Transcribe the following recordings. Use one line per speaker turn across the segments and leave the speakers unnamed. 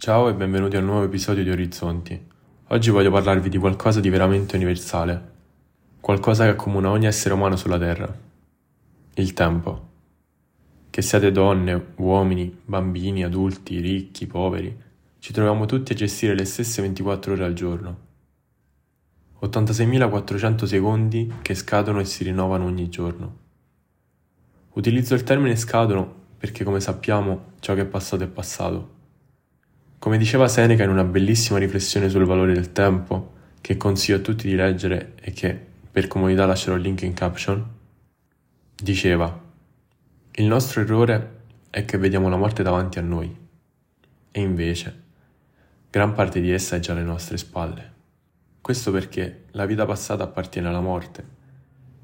Ciao e benvenuti a un nuovo episodio di Orizzonti. Oggi voglio parlarvi di qualcosa di veramente universale, qualcosa che accomuna ogni essere umano sulla Terra. Il tempo. Che siate donne, uomini, bambini, adulti, ricchi, poveri, ci troviamo tutti a gestire le stesse 24 ore al giorno. 86.400 secondi che scadono e si rinnovano ogni giorno. Utilizzo il termine scadono perché come sappiamo ciò che è passato è passato. Come diceva Seneca in una bellissima riflessione sul valore del tempo, che consiglio a tutti di leggere e che per comodità lascerò il link in caption, diceva Il nostro errore è che vediamo la morte davanti a noi e invece gran parte di essa è già alle nostre spalle. Questo perché la vita passata appartiene alla morte,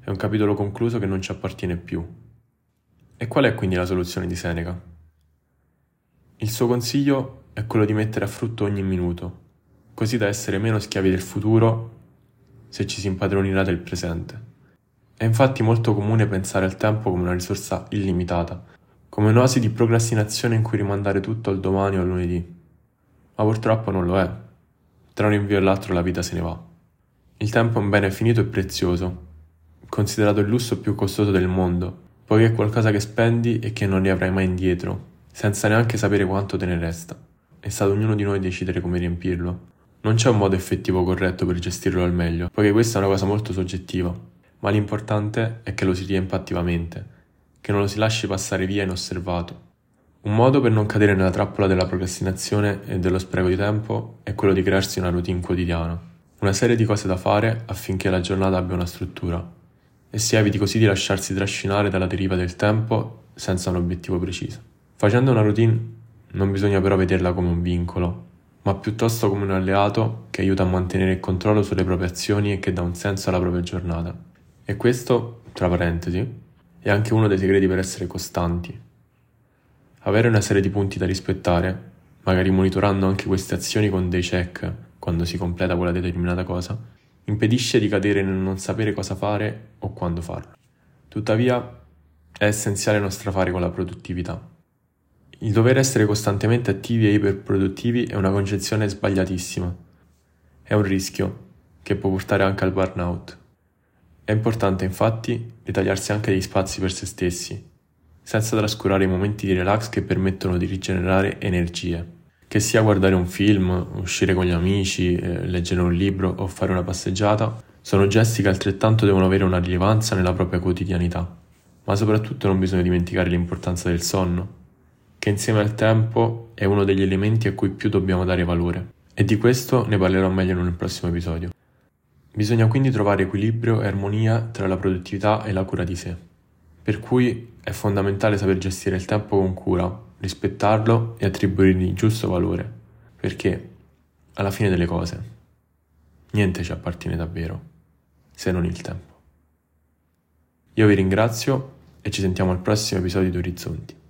è un capitolo concluso che non ci appartiene più. E qual è quindi la soluzione di Seneca? Il suo consiglio è quello di mettere a frutto ogni minuto, così da essere meno schiavi del futuro se ci si impadronirà del presente. È infatti molto comune pensare al tempo come una risorsa illimitata, come un'oasi di procrastinazione in cui rimandare tutto al domani o al lunedì. Ma purtroppo non lo è. Tra un invio e l'altro la vita se ne va. Il tempo è un bene finito e prezioso, considerato il lusso più costoso del mondo, poiché è qualcosa che spendi e che non riavrai mai indietro, senza neanche sapere quanto te ne resta. È stato ognuno di noi decidere come riempirlo. Non c'è un modo effettivo corretto per gestirlo al meglio, poiché questa è una cosa molto soggettiva, ma l'importante è che lo si riempa attivamente, che non lo si lasci passare via inosservato. Un modo per non cadere nella trappola della procrastinazione e dello spreco di tempo è quello di crearsi una routine quotidiana, una serie di cose da fare affinché la giornata abbia una struttura e si eviti così di lasciarsi trascinare dalla deriva del tempo senza un obiettivo preciso. Facendo una routine non bisogna però vederla come un vincolo, ma piuttosto come un alleato che aiuta a mantenere il controllo sulle proprie azioni e che dà un senso alla propria giornata. E questo, tra parentesi, è anche uno dei segreti per essere costanti avere una serie di punti da rispettare, magari monitorando anche queste azioni con dei check quando si completa quella determinata cosa, impedisce di cadere nel non sapere cosa fare o quando farlo. Tuttavia, è essenziale non strafare con la produttività. Il dover essere costantemente attivi e iperproduttivi è una concezione sbagliatissima. È un rischio che può portare anche al burnout. È importante infatti ritagliarsi anche degli spazi per se stessi, senza trascurare i momenti di relax che permettono di rigenerare energie. Che sia guardare un film, uscire con gli amici, eh, leggere un libro o fare una passeggiata, sono gesti che altrettanto devono avere una rilevanza nella propria quotidianità. Ma soprattutto non bisogna dimenticare l'importanza del sonno, che insieme al tempo è uno degli elementi a cui più dobbiamo dare valore. E di questo ne parlerò meglio nel prossimo episodio. Bisogna quindi trovare equilibrio e armonia tra la produttività e la cura di sé. Per cui è fondamentale saper gestire il tempo con cura, rispettarlo e attribuirgli il giusto valore, perché alla fine delle cose niente ci appartiene davvero, se non il tempo. Io vi ringrazio e ci sentiamo al prossimo episodio di Orizzonti.